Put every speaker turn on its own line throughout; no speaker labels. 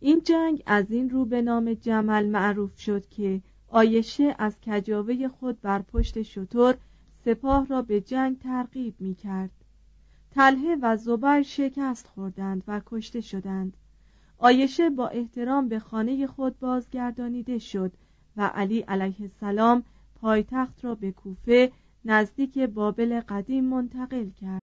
این جنگ از این رو به نام جمل معروف شد که آیشه از کجاوه خود بر پشت شطور سپاه را به جنگ ترغیب می کرد تله و زبر شکست خوردند و کشته شدند. آیشه با احترام به خانه خود بازگردانیده شد و علی علیه السلام پایتخت را به کوفه نزدیک بابل قدیم منتقل کرد.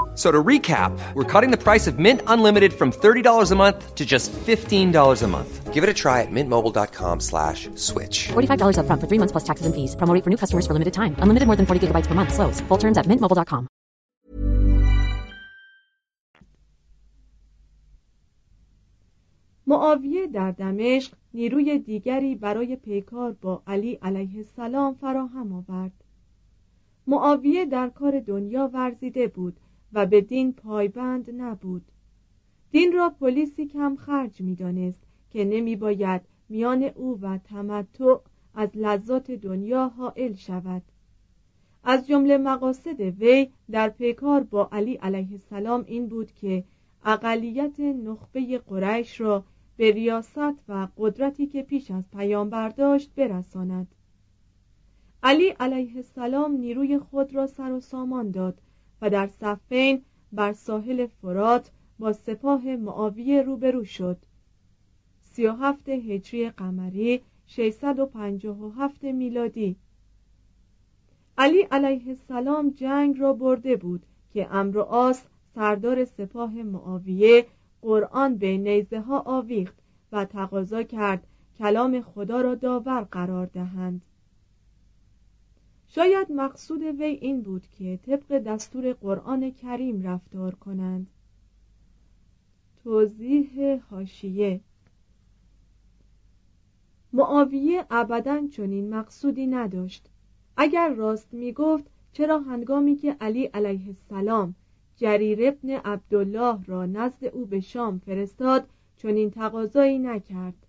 So to recap, we're cutting the price of Mint Unlimited from $30 a month to just $15 a month.
Give it a try at mintmobile.com slash switch.
$45 up front for three months plus taxes and fees. Promo rate for new customers for limited time. Unlimited more than 40 gigabytes per month. Slows. Full terms at mintmobile.com.
معاویه در دمشق نیروی دیگری برای پیکار با علی علیه السلام فراهم آورد معاویه در کار دنیا ورزیده بود و به دین پایبند نبود. دین را پلیسی کم خرج می دانست که نمی باید میان او و تمتع از لذات دنیا حائل شود. از جمله مقاصد وی در پیکار با علی علیه السلام این بود که اقلیت نخبه قریش را به ریاست و قدرتی که پیش از پیامبر داشت برساند. علی علیه السلام نیروی خود را سر و سامان داد و در صفین بر ساحل فرات با سپاه معاویه روبرو شد. سی و هفت هجری قمری 657 میلادی. علی علیه السلام جنگ را برده بود که امر آس سردار سپاه معاویه قرآن به نیزه ها آویخت و تقاضا کرد کلام خدا را داور قرار دهند. شاید مقصود وی این بود که طبق دستور قرآن کریم رفتار کنند. توضیح هاشیه معاویه ابدا چنین مقصودی نداشت. اگر راست می گفت چرا هنگامی که علی علیه السلام جریر ابن عبدالله را نزد او به شام فرستاد چنین تقاضایی نکرد.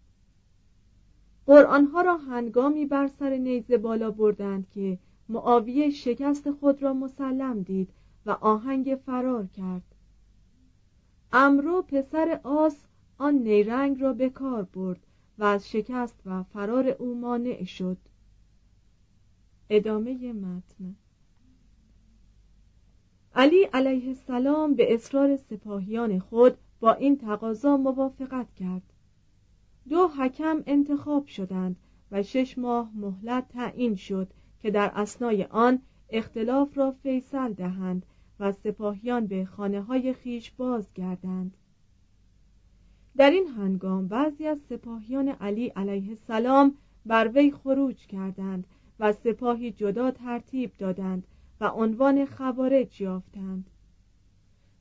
قرآنها را هنگامی بر سر نیزه بالا بردند که معاویه شکست خود را مسلم دید و آهنگ فرار کرد. امرو پسر آس آن نیرنگ را به کار برد و از شکست و فرار او مانع شد. ادامه متن. علی علیه السلام به اصرار سپاهیان خود با این تقاضا موافقت کرد. دو حکم انتخاب شدند و شش ماه مهلت تعیین شد که در اسنای آن اختلاف را فیصل دهند و سپاهیان به خانه های خیش بازگردند. در این هنگام بعضی از سپاهیان علی علیه السلام بر وی خروج کردند و سپاهی جدا ترتیب دادند و عنوان خوارج یافتند.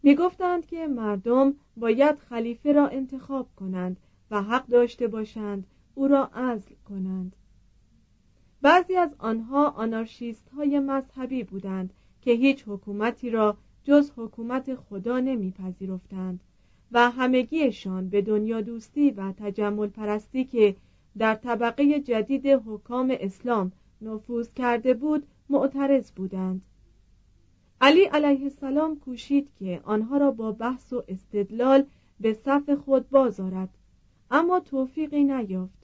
می‌گفتند که مردم باید خلیفه را انتخاب کنند و حق داشته باشند او را عزل کنند. بعضی از آنها آنارشیست های مذهبی بودند که هیچ حکومتی را جز حکومت خدا نمیپذیرفتند و همگیشان به دنیا دوستی و تجمل پرستی که در طبقه جدید حکام اسلام نفوذ کرده بود معترض بودند. علی علیه السلام کوشید که آنها را با بحث و استدلال به صف خود بازارد اما توفیقی نیافت.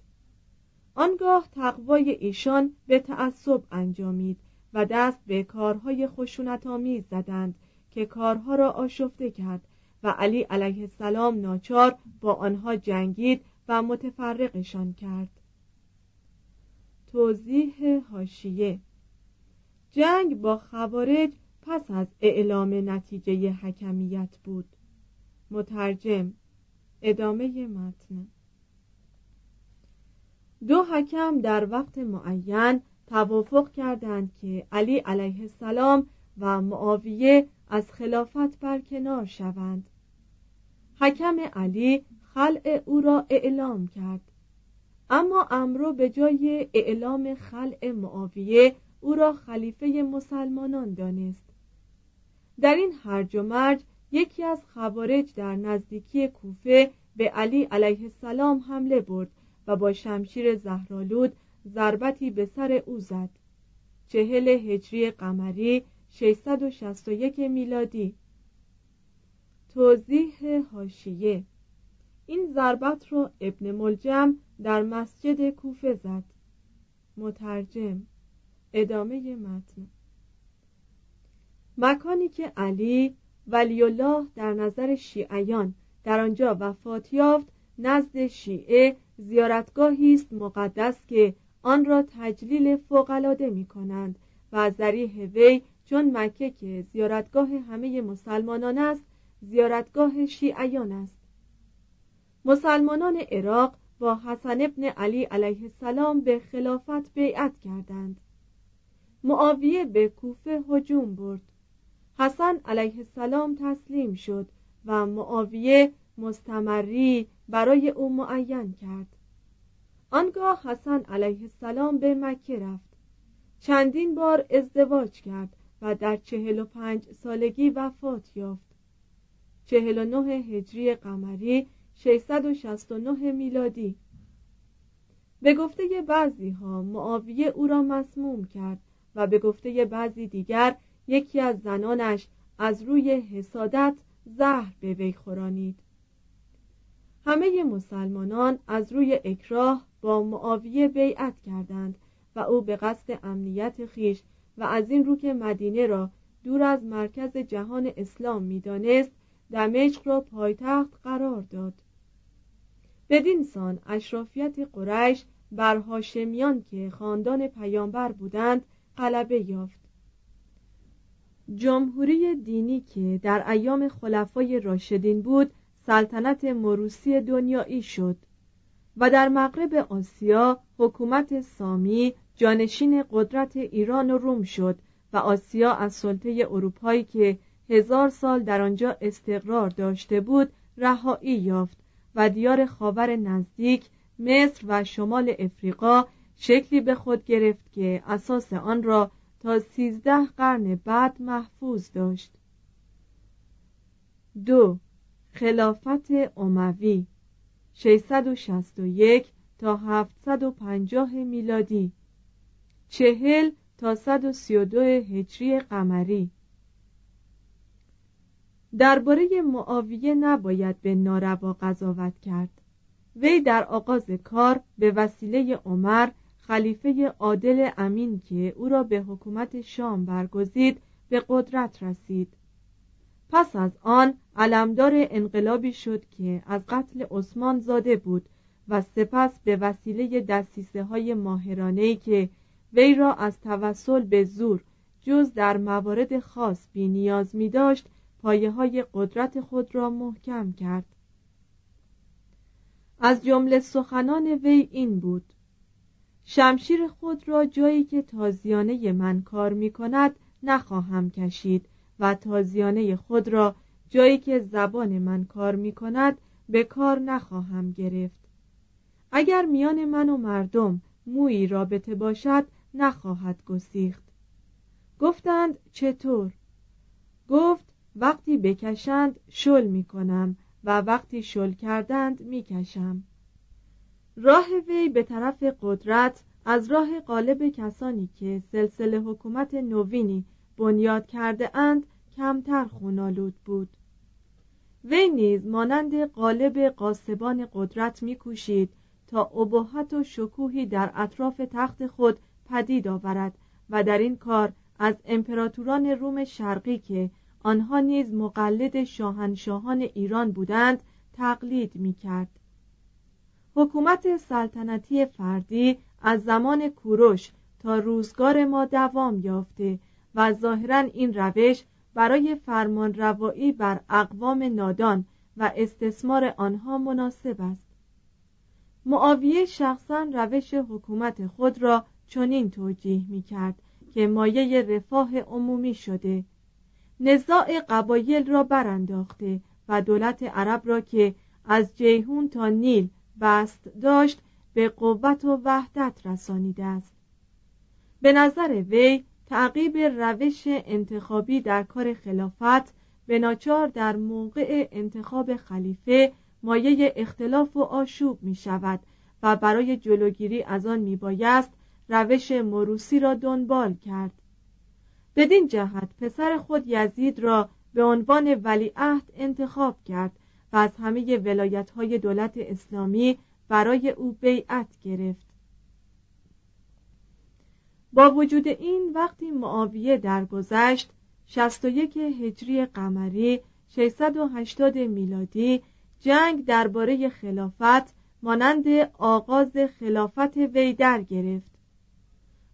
آنگاه تقوای ایشان به تعصب انجامید و دست به کارهای خشونت آمیز زدند که کارها را آشفته کرد و علی علیه السلام ناچار با آنها جنگید و متفرقشان کرد. توضیح هاشیه جنگ با خوارج پس از اعلام نتیجه حکمیت بود. مترجم ادامه متن. دو حکم در وقت معین توافق کردند که علی علیه السلام و معاویه از خلافت برکنار شوند. حکم علی خلع او را اعلام کرد. اما امرو به جای اعلام خلع معاویه او را خلیفه مسلمانان دانست. در این هرج و مرج یکی از خوارج در نزدیکی کوفه به علی علیه السلام حمله برد و با شمشیر زهرالود ضربتی به سر او زد. چهل هجری قمری 661 میلادی. توضیح هاشیه این ضربت را ابن ملجم در مسجد کوفه زد. مترجم. ادامه متن. مکانی که علی ولی الله در نظر شیعیان در آنجا وفات یافت نزد شیعه زیارتگاهی است مقدس که آن را تجلیل فوقالعاده می کنند و از ذریح وی چون مکه که زیارتگاه همه مسلمانان است زیارتگاه شیعیان است. مسلمانان عراق با حسن ابن علی علیه السلام به خلافت بیعت کردند. معاویه به کوفه هجوم برد. حسن علیه السلام تسلیم شد و معاویه مستمری برای او معین کرد. آنگاه حسن علیه السلام به مکه رفت. چندین بار ازدواج کرد و در چهل و پنج سالگی وفات یافت. چهل و نه هجری قمری 669 میلادی. به گفته بعضی ها معاویه او را مسموم کرد و به گفته بعضی دیگر یکی از زنانش از روی حسادت زهر به وی خورانید. همه مسلمانان از روی اکراه با معاویه بیعت کردند و او به قصد امنیت خیش و از این رو که مدینه را دور از مرکز جهان اسلام می‌دانست دمشق را پایتخت قرار داد. بدین سان اشرافیت قریش بر هاشمیان که خاندان پیامبر بودند غلبه یافت. جمهوری دینی که در ایام خلفای راشدین بود سلطنت مروسی دنیایی شد و در مغرب آسیا حکومت سامی جانشین قدرت ایران و روم شد و آسیا از سلطه اروپایی که هزار سال در آنجا استقرار داشته بود رهایی یافت و دیار خاور نزدیک مصر و شمال افریقا شکلی به خود گرفت که اساس آن را تا سیزده قرن بعد محفوظ داشت. دو خلافت اموی 661 تا 750 میلادی چهل تا 132 هجری قمری. درباره معاویه نباید به ناروا قضاوت کرد. وی در آغاز کار به وسیله عمر خلیفه عادل امین که او را به حکومت شام برگزید به قدرت رسید. پس از آن علمدار انقلابی شد که از قتل عثمان زاده بود و سپس به وسیله دستیسه های ماهرانهی که وی را از توسل به زور جز در موارد خاص بی نیاز می داشت پایه های قدرت خود را محکم کرد. از جمله سخنان وی این بود شمشیر خود را جایی که تازیانه من کار می کند نخواهم کشید. و تازیانه خود را جایی که زبان من کار می کند به کار نخواهم گرفت. اگر میان من و مردم مویی رابطه باشد نخواهد گسیخت. گفتند چطور؟ گفت وقتی بکشند شل می کنم و وقتی شل کردند می کشم راه وی به طرف قدرت از راه قالب کسانی که سلسله حکومت نوینی بنیاد کرده اند کمتر خونالود بود وی نیز مانند قالب قاسبان قدرت میکوشید تا ابهت و شکوهی در اطراف تخت خود پدید آورد و در این کار از امپراتوران روم شرقی که آنها نیز مقلد شاهنشاهان ایران بودند تقلید می کرد. حکومت سلطنتی فردی از زمان کوروش تا روزگار ما دوام یافته و ظاهرا این روش برای فرمان روایی بر اقوام نادان و استثمار آنها مناسب است. معاویه شخصا روش حکومت خود را چنین توجیه می کرد که مایه رفاه عمومی شده. نزاع قبایل را برانداخته و دولت عرب را که از جیهون تا نیل بست داشت به قوت و وحدت رسانیده است. به نظر وی تعقیب روش انتخابی در کار خلافت به ناچار در موقع انتخاب خلیفه مایه اختلاف و آشوب می شود و برای جلوگیری از آن می بایست روش مروسی را دنبال کرد. بدین جهت پسر خود یزید را به عنوان ولیعهد انتخاب کرد و از همه ولایت های دولت اسلامی برای او بیعت گرفت. با وجود این وقتی معاویه درگذشت 61 هجری قمری 680 میلادی جنگ درباره خلافت مانند آغاز خلافت وی در گرفت.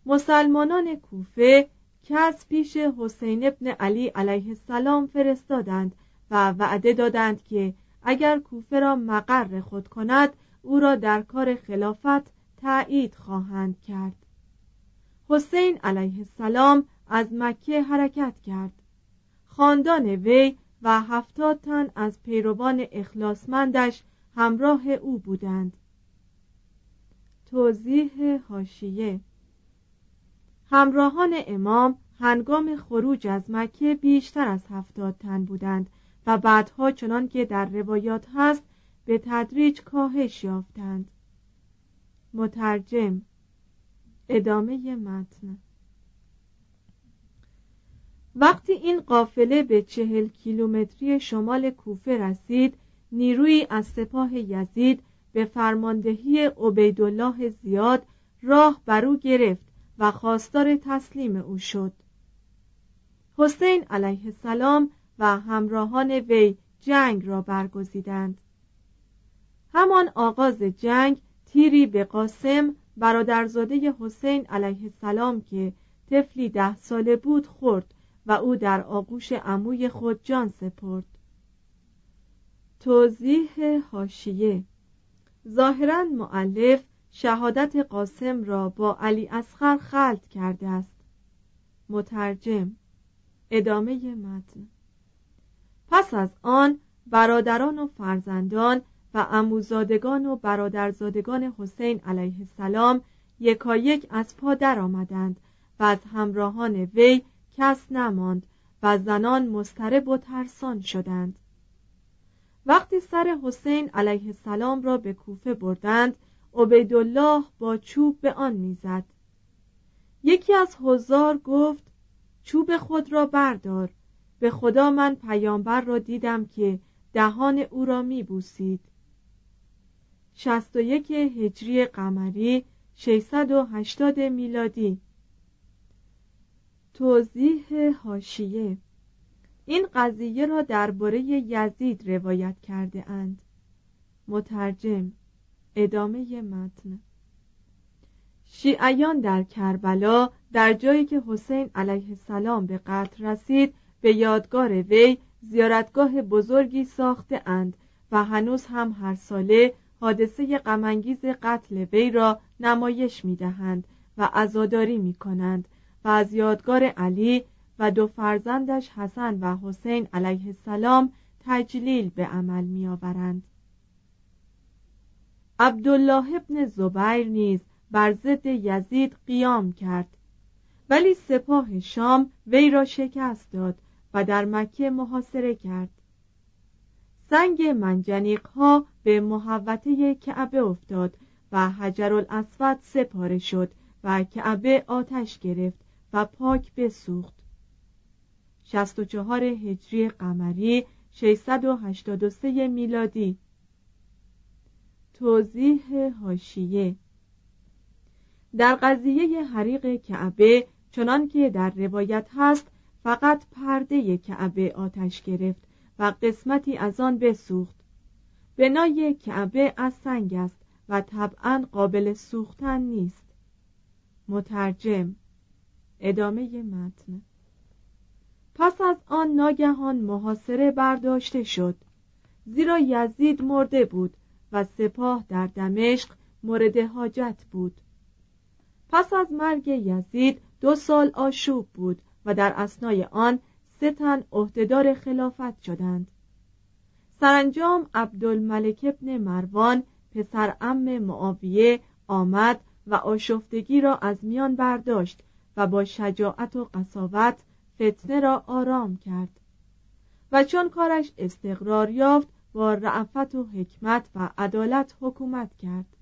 مسلمانان کوفه کس پیش حسین ابن علی علیه السلام فرستادند و وعده دادند که اگر کوفه را مقر خود کند او را در کار خلافت تایید خواهند کرد. حسین علیه السلام از مکه حرکت کرد. خاندان وی و هفتاد تن از پیروان اخلاصمندش همراه او بودند. توضیح هاشیه همراهان امام هنگام خروج از مکه بیشتر از هفتاد تن بودند و بعدها چنان که در روایات هست به تدریج کاهش یافتند. مترجم ادامه متن. وقتی این قافله به چهل کیلومتری شمال کوفه رسید نیروی از سپاه یزید به فرماندهی عبیدالله زیاد راه بر گرفت و خواستار تسلیم او شد. حسین علیه السلام و همراهان وی جنگ را برگزیدند. همان آغاز جنگ تیری به قاسم برادرزاده حسین علیه السلام که طفلی ده ساله بود خورد و او در آغوش عموی خود جان سپرد. توضیح هاشیه ظاهرا معلف شهادت قاسم را با علی اصغر خلط کرده است. مترجم. ادامه متن. پس از آن برادران و فرزندان و اموزادگان و برادرزادگان حسین علیه السلام یکایک از پا در آمدند و از همراهان وی کس نماند و زنان مسترب و ترسان شدند. وقتی سر حسین علیه السلام را به کوفه بردند عبیدالله با چوب به آن می‌زد. یکی از حضار گفت چوب خود را بردار به خدا من پیامبر را دیدم که دهان او را میبوسید. 61 هجری قمری 680 میلادی. توضیح هاشیه این قضیه را درباره یزید روایت کرده اند. مترجم. ادامه متن. شیعیان در کربلا در جایی که حسین علیه السلام به قتل رسید به یادگار وی زیارتگاه بزرگی ساخته اند و هنوز هم هر ساله حادثه غمانگیز قتل وی را نمایش می‌دهند و عزاداری می کنند و از یادگار علی و دو فرزندش حسن و حسین علیه السلام تجلیل به عمل می آورند. عبدالله ابن زبیر نیز بر ضد یزید قیام کرد ولی سپاه شام وی را شکست داد و در مکه محاصره کرد سنگ منجنیق ها به محوطه کعبه افتاد و حجر الاسود سپاره شد و کعبه آتش گرفت و پاک بسوخت. 64 هجری قمری 683 میلادی. توضیح هاشیه در قضیه حریق کعبه چنان که در روایت هست فقط پرده کعبه آتش گرفت و قسمتی از آن بسوخت. بنای کعبه از سنگ است و طبعا قابل سوختن نیست. مترجم ادامه متن. پس از آن ناگهان محاصره برداشته شد. زیرا یزید مرده بود و سپاه در دمشق مورد حاجت بود. پس از مرگ یزید دو سال آشوب بود و در اسنای آن سه تن عهدهدار خلافت شدند. سرانجام عبدالملک ابن مروان پسر ام معاویه آمد و آشفتگی را از میان برداشت و با شجاعت و قصاوت فتنه را آرام کرد. و چون کارش استقرار یافت با رعفت و حکمت و عدالت حکومت کرد.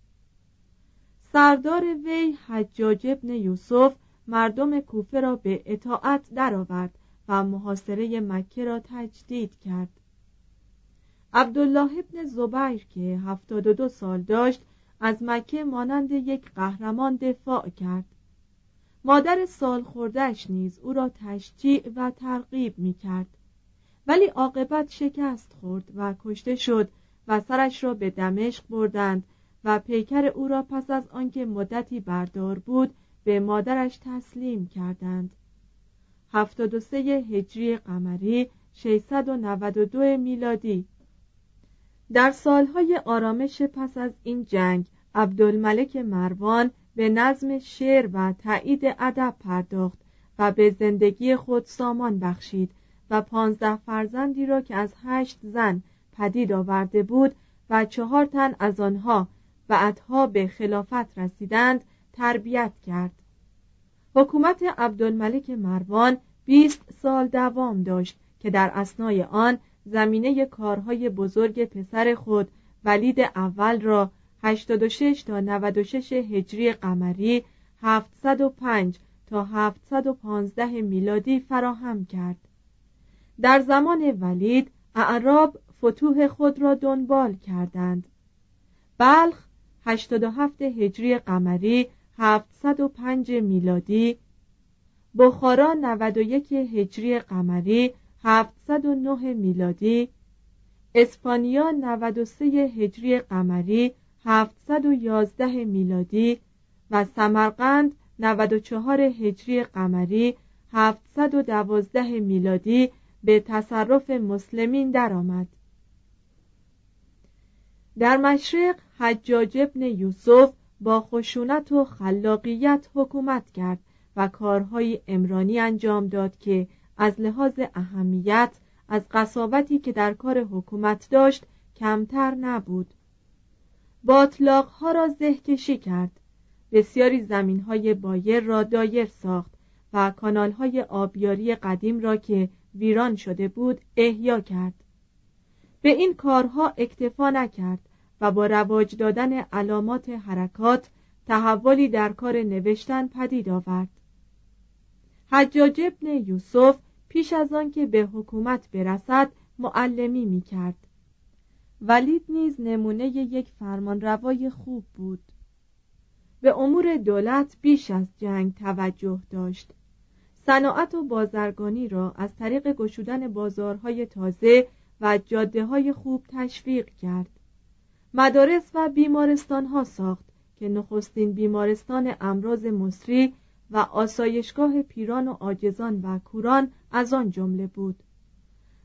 سردار وی حجاج ابن یوسف مردم کوفه را به اطاعت درآورد و محاصره مکه را تجدید کرد. عبدالله ابن زبیر که هفتاد و دو سال داشت از مکه مانند یک قهرمان دفاع کرد. مادر سال خوردهش نیز او را تشجیع و ترغیب می کرد ولی عاقبت شکست خورد و کشته شد و سرش را به دمشق بردند و پیکر او را پس از آنکه مدتی بردار بود به مادرش تسلیم کردند. 73 هجری قمری 692 میلادی. در سالهای آرامش پس از این جنگ عبدالملک مروان به نظم شعر و تایید ادب پرداخت و به زندگی خود سامان بخشید و پانزده فرزندی را که از هشت زن پدید آورده بود و چهار تن از آنها بعدها به خلافت رسیدند تربیت کرد. حکومت عبدالملک مروان 20 سال دوام داشت که در اسنای آن زمینه کارهای بزرگ پسر خود ولید اول را 86 تا 96 هجری قمری 705 تا 715 میلادی فراهم کرد. در زمان ولید اعراب فتوح خود را دنبال کردند. بلخ 87 هجری قمری 705 میلادی بخارا 91 هجری قمری 709 میلادی اسپانیا 93 هجری قمری 711 میلادی و سمرقند 94 هجری قمری 712 میلادی به تصرف مسلمین درآمد. در مشرق حجاج ابن یوسف با خشونت و خلاقیت حکومت کرد و کارهای امرانی انجام داد که از لحاظ اهمیت از قصاوتی که در کار حکومت داشت کمتر نبود. باطلاق ها را زهکشی کرد. بسیاری زمین های بایر را دایر ساخت و کانال های آبیاری قدیم را که ویران شده بود احیا کرد. به این کارها اکتفا نکرد. و با رواج دادن علامات حرکات تحولی در کار نوشتن پدید آورد. حجاج ابن یوسف پیش از آنکه به حکومت برسد معلمی می کرد ولید نیز نمونه یک فرمانروای خوب بود. به امور دولت بیش از جنگ توجه داشت. صناعت و بازرگانی را از طریق گشودن بازارهای تازه و جاده های خوب تشویق کرد. مدارس و بیمارستان ها ساخت که نخستین بیمارستان امراض مصری و آسایشگاه پیران و آجزان و کوران از آن جمله بود.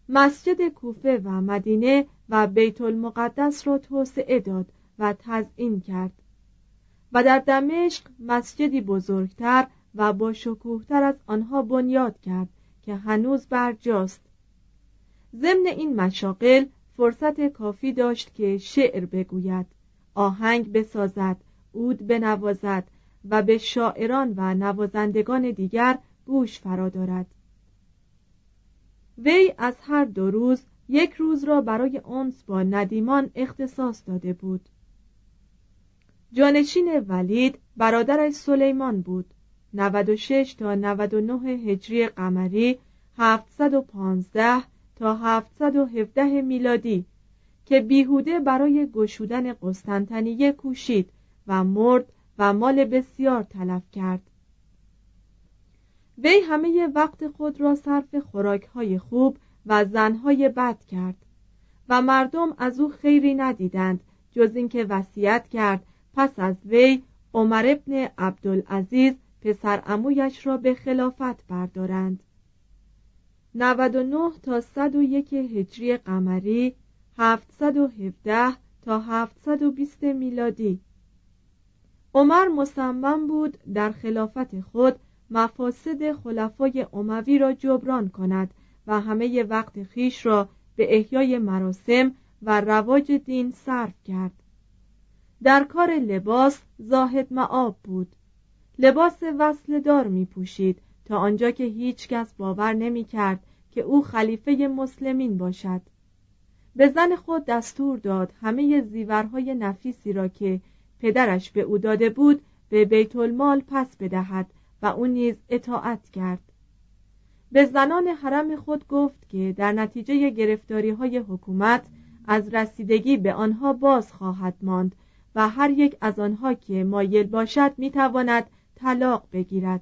مسجد کوفه و مدینه و بیت المقدس را توسعه داد و تزئین کرد. و در دمشق مسجدی بزرگتر و با شکوهتر از آنها بنیاد کرد که هنوز برجاست. ضمن این مشاقل فرصت کافی داشت که شعر بگوید آهنگ بسازد عود بنوازد و به شاعران و نوازندگان دیگر گوش فرا دارد. وی از هر دو روز یک روز را برای انس با ندیمان اختصاص داده بود. جانشین ولید برادرش سلیمان بود. 96 تا 99 هجری قمری 715 تا 717 میلادی که بیهوده برای گشودن قسطنطنیه کوشید و مرد و مال بسیار تلف کرد. وی همه وقت خود را صرف خوراکهای خوب و زنهای بد کرد و مردم از او خیری ندیدند جز اینکه وصیت کرد پس از وی عمر ابن عبدالعزیز پسر امویش را به خلافت بردارند. 99 تا 101 هجری قمری 717 تا 720 میلادی. عمر مصمم بود در خلافت خود مفاسد خلفای اموی را جبران کند و همه وقت خیش را به احیای مراسم و رواج دین صرف کرد. در کار لباس زاهد معاب بود. لباس وصل دار می پوشید تا آنجا که هیچ کس باور نمی کرد که او خلیفه مسلمین باشد. به زن خود دستور داد همه زیورهای نفیسی را که پدرش به او داده بود به بیت المال پس بدهد و او نیز اطاعت کرد. به زنان حرم خود گفت که در نتیجه گرفتاری های حکومت از رسیدگی به آنها باز خواهد ماند و هر یک از آنها که مایل باشد می‌تواند طلاق بگیرد.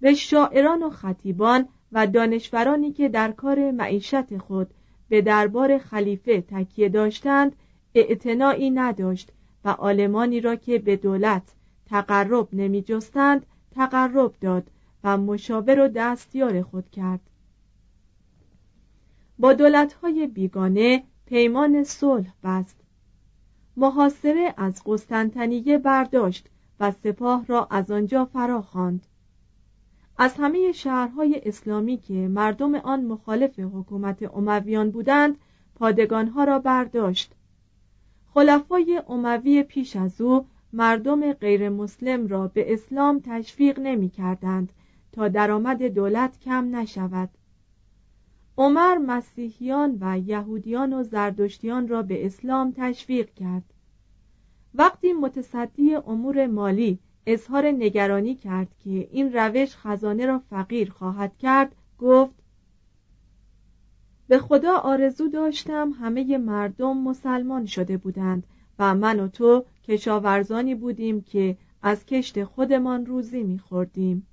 به شاعران و خطیبان و دانشورانی که در کار معیشت خود به دربار خلیفه تکیه داشتند اعتنایی نداشت و آلمانی را که به دولت تقرب نمی جستند تقرب داد و مشاور و دستیار خود کرد. با دولتهای بیگانه پیمان صلح بست. محاصره از قسطنطنیه برداشت و سپاه را از آنجا فرا خواند از همه شهرهای اسلامی که مردم آن مخالف حکومت امویان بودند پادگانها را برداشت. خلفای اموی پیش از او مردم غیر مسلم را به اسلام تشویق نمی کردند تا درآمد دولت کم نشود. عمر مسیحیان و یهودیان و زردشتیان را به اسلام تشویق کرد. وقتی متصدی امور مالی اظهار نگرانی کرد که این روش خزانه را فقیر خواهد کرد گفت به خدا آرزو داشتم همه مردم مسلمان شده بودند و من و تو کشاورزانی بودیم که از کشت خودمان روزی میخوردیم.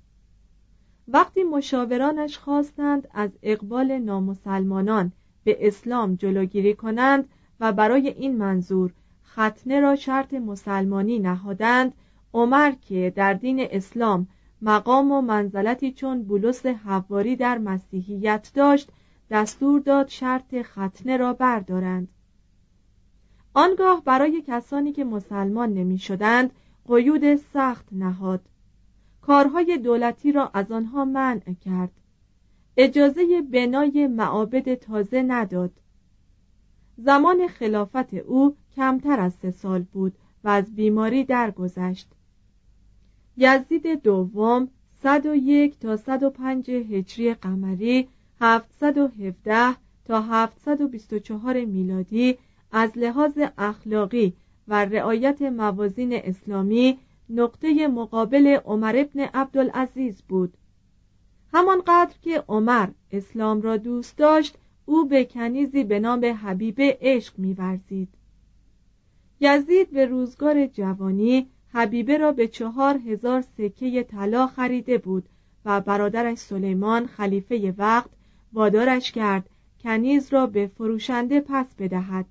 وقتی مشاورانش خواستند از اقبال نامسلمانان به اسلام جلوگیری کنند و برای این منظور ختنه را شرط مسلمانی نهادند عمر که در دین اسلام مقام و منزلتی چون بولس حواری در مسیحیت داشت دستور داد شرط ختنه را بردارند. آنگاه برای کسانی که مسلمان نمی شدند قیود سخت نهاد. کارهای دولتی را از آنها منع کرد. اجازه بنای معابد تازه نداد. زمان خلافت او کمتر از سه سال بود و از بیماری درگذشت. یزید دوم 101 تا 105 هجری قمری 717 تا 724 میلادی از لحاظ اخلاقی و رعایت موازین اسلامی نقطه مقابل عمر ابن عبدالعزیز بود. همانقدر که عمر اسلام را دوست داشت او به کنیزی به نام حبیبه عشق میورزید. یزید به روزگار جوانی حبیبه را به چهار هزار سکه طلا خریده بود و برادرش سلیمان خلیفه وقت وادارش کرد کنیز را به فروشنده پس بدهد.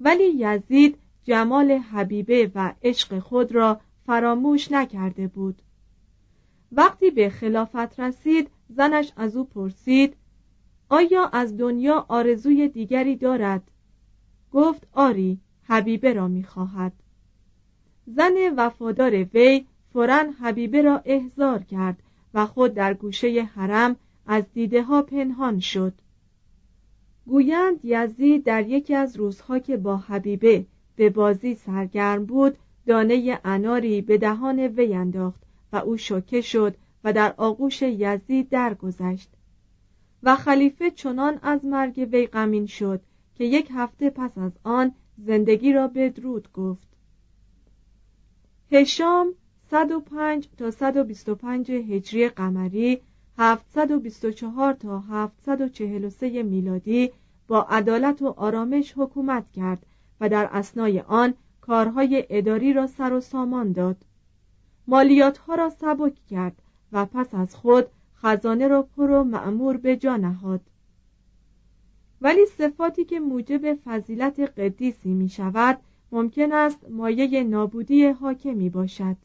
ولی یزید جمال حبیبه و عشق خود را فراموش نکرده بود. وقتی به خلافت رسید زنش از او پرسید آیا از دنیا آرزوی دیگری دارد؟ گفت آری حبیبه را می‌خواهد. زن وفادار وی فورا حبیبه را احضار کرد و خود در گوشه حرم از دیده ها پنهان شد. گویند یزید در یکی از روزها که با حبیبه به بازی سرگرم بود دانه اناری به دهان وی انداخت و او شوکه شد و در آغوش یزید درگذشت. و خلیفه چنان از مرگ وی غمین شد که یک هفته پس از آن زندگی را بدرود گفت. هشام 105 تا 125 هجری قمری 724 تا 743 میلادی با عدالت و آرامش حکومت کرد و در اسنای آن کارهای اداری را سر و سامان داد. مالیات ها را سبک کرد و پس از خود خزانه را پر و معمور به جا نهاد. ولی صفاتی که موجب فضیلت قدیسی می شود ممکن است مایه نابودی حاکمی باشد.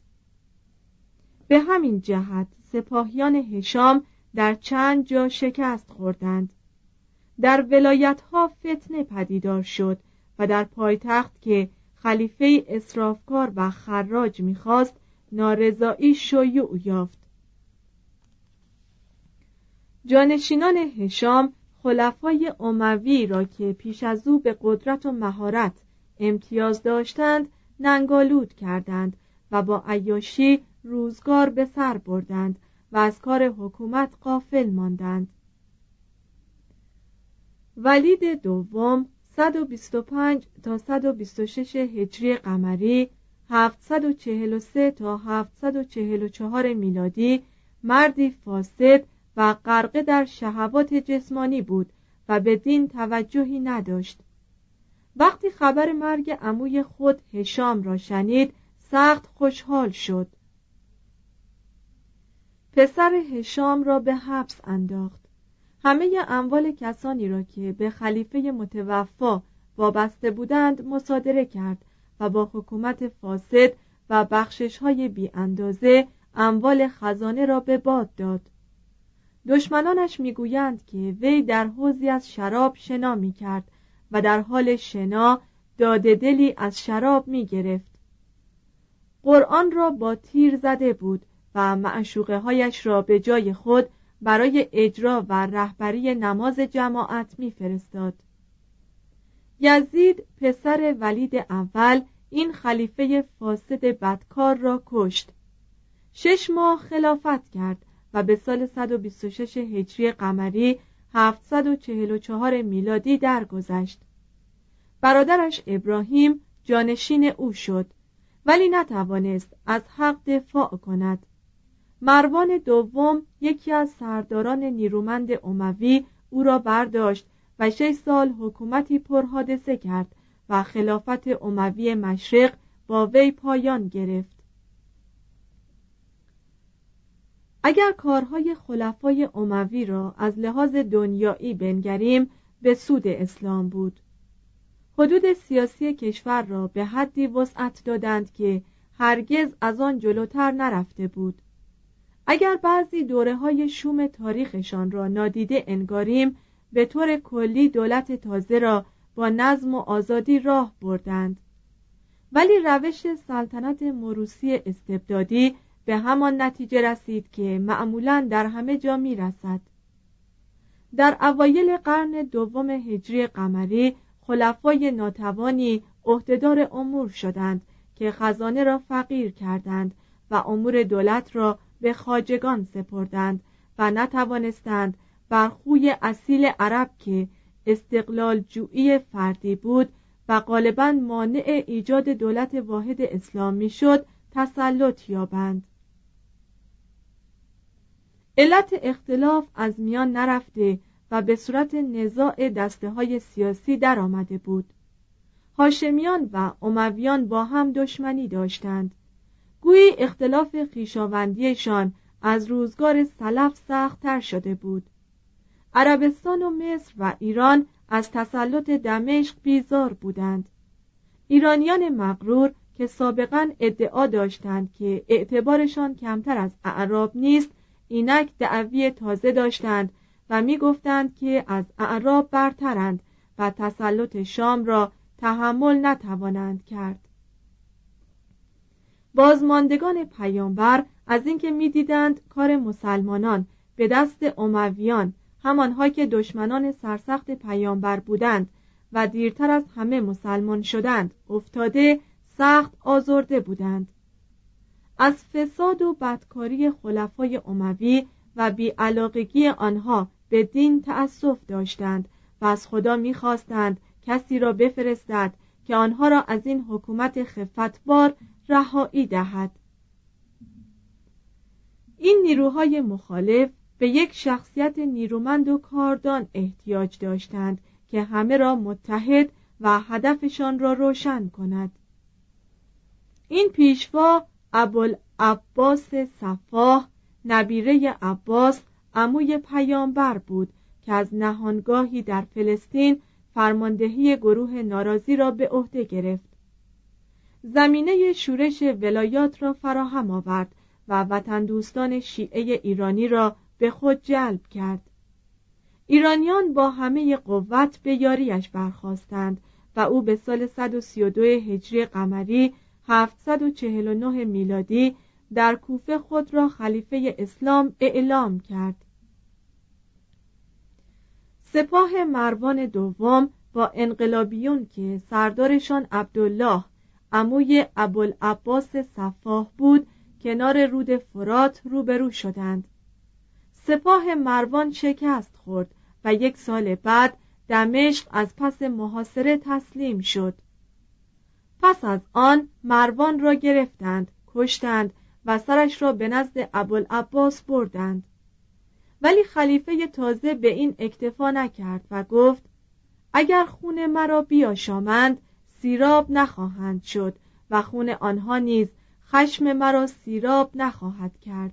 به همین جهت سپاهیان هشام در چند جا شکست خوردند. در ولایت ها فتنه پدیدار شد و در پایتخت که خلیفه اسرافکار و خراج می‌خواست نارضایی شیوع یافت. جانشینان هشام خلفای اموی را که پیش از او به قدرت و مهارت امتیاز داشتند ننگالود کردند و با عیاشی روزگار به سر بردند و از کار حکومت قافل ماندند. ولید دوم 125 تا 126 هجری قمری 743 تا 744 میلادی مردی فاسد و غرقه در شهوات جسمانی بود و به دین توجهی نداشت. وقتی خبر مرگ عموی خود هشام را شنید سخت خوشحال شد. پسر هشام را به حبس انداخت. همه اموال کسانی را که به خلیفه متوفا وابسته بودند مصادره کرد و با حکومت فاسد و بخشش های بی اندازه اموال خزانه را به باد داد. دشمنانش می‌گویند که وی در حوزی از شراب شنا می کرد و در حال شنا داده دلی از شراب می گرفت قرآن را با تیر زده بود و معشوقه هایش را به جای خود برای اجرا و رهبری نماز جماعت میفرستاد. یزید پسر ولید اول این خلیفه فاسد بدکار را کشت شش ماه خلافت کرد و به سال 126 هجری قمری 744 میلادی درگذشت. برادرش ابراهیم جانشین او شد ولی نتوانست از حق دفاع کند. مروان دوم یکی از سرداران نیرومند اموی او را برداشت و شش سال حکومتی پرحادثه کرد و خلافت اموی مشرق با وی پایان گرفت. اگر کارهای خلفای اموی را از لحاظ دنیایی بنگریم به سود اسلام بود. حدود سیاسی کشور را به حدی وسعت دادند که هرگز از آن جلوتر نرفته بود. اگر بعضی دوره های شوم تاریخشان را نادیده انگاریم به طور کلی دولت تازه را با نظم و آزادی راه بردند. ولی روش سلطنت مروسی استبدادی به همان نتیجه رسید که معمولا در همه جا می رسد. در اوایل قرن دوم هجری قمری خلفای ناتوانی عهدهدار امور شدند که خزانه را فقیر کردند و امور دولت را به خاجگان سپردند و نتوانستند بر خوی اصیل عرب که استقلال جویی فردی بود و غالبا مانع ایجاد دولت واحد اسلامی شد تسلط یابند علت اختلاف از میان نرفته و به صورت نزاع دسته های سیاسی درآمده بود. هاشمیان و امویان با هم دشمنی داشتند. گویی اختلاف خیشاوندیشان از روزگار سلف سختتر شده بود. عربستان و مصر و ایران از تسلط دمشق بیزار بودند. ایرانیان مغرور که سابقا ادعا داشتند که اعتبارشان کمتر از اعراب نیست اینک دعوی تازه داشتند و می‌گفتند که از اعراب برترند و تسلط شام را تحمل نتوانند کرد. بازماندگان پیامبر از اینکه می‌دیدند کار مسلمانان به دست امویان همانها که دشمنان سرسخت پیامبر بودند و دیرتر از همه مسلمان شدند افتاده سخت آزرده بودند. از فساد و بدکاری خلفای اموی و بیعلاقگی آنها به دین تأسف داشتند و از خدا می‌خواستند کسی را بفرستد که آنها را از این حکومت خفتبار رهایی دهد. این نیروهای مخالف به یک شخصیت نیرومند و کاردان احتیاج داشتند که همه را متحد و هدفشان را روشن کند. این پیشوا ابوالعباس صفاح نبیره عباس عموی پیامبر بود که از نهانگاهی در فلسطین فرماندهی گروه ناراضی را به عهده گرفت. زمینه شورش ولایات را فراهم آورد و وطن دوستان شیعه ایرانی را به خود جلب کرد. ایرانیان با همه قوت به یاریش برخواستند و او به سال 132 هجری قمری 749 میلادی در کوفه خود را خلیفه اسلام اعلام کرد. سپاه مروان دوم با انقلابیون که سردارشان عبدالله عموی ابوالعباس صفاح بود کنار رود فرات روبرو شدند. سپاه مروان شکست خورد و یک سال بعد دمشق از پس محاصره تسلیم شد. پس از آن مروان را گرفتند کشتند و سرش را به نزد ابوالعباس بردند. ولی خلیفه تازه به این اکتفا نکرد و گفت اگر خون مرا بیاشامند سیراب نخواهند شد و خون آنها نیز خشم مرا سیراب نخواهد کرد.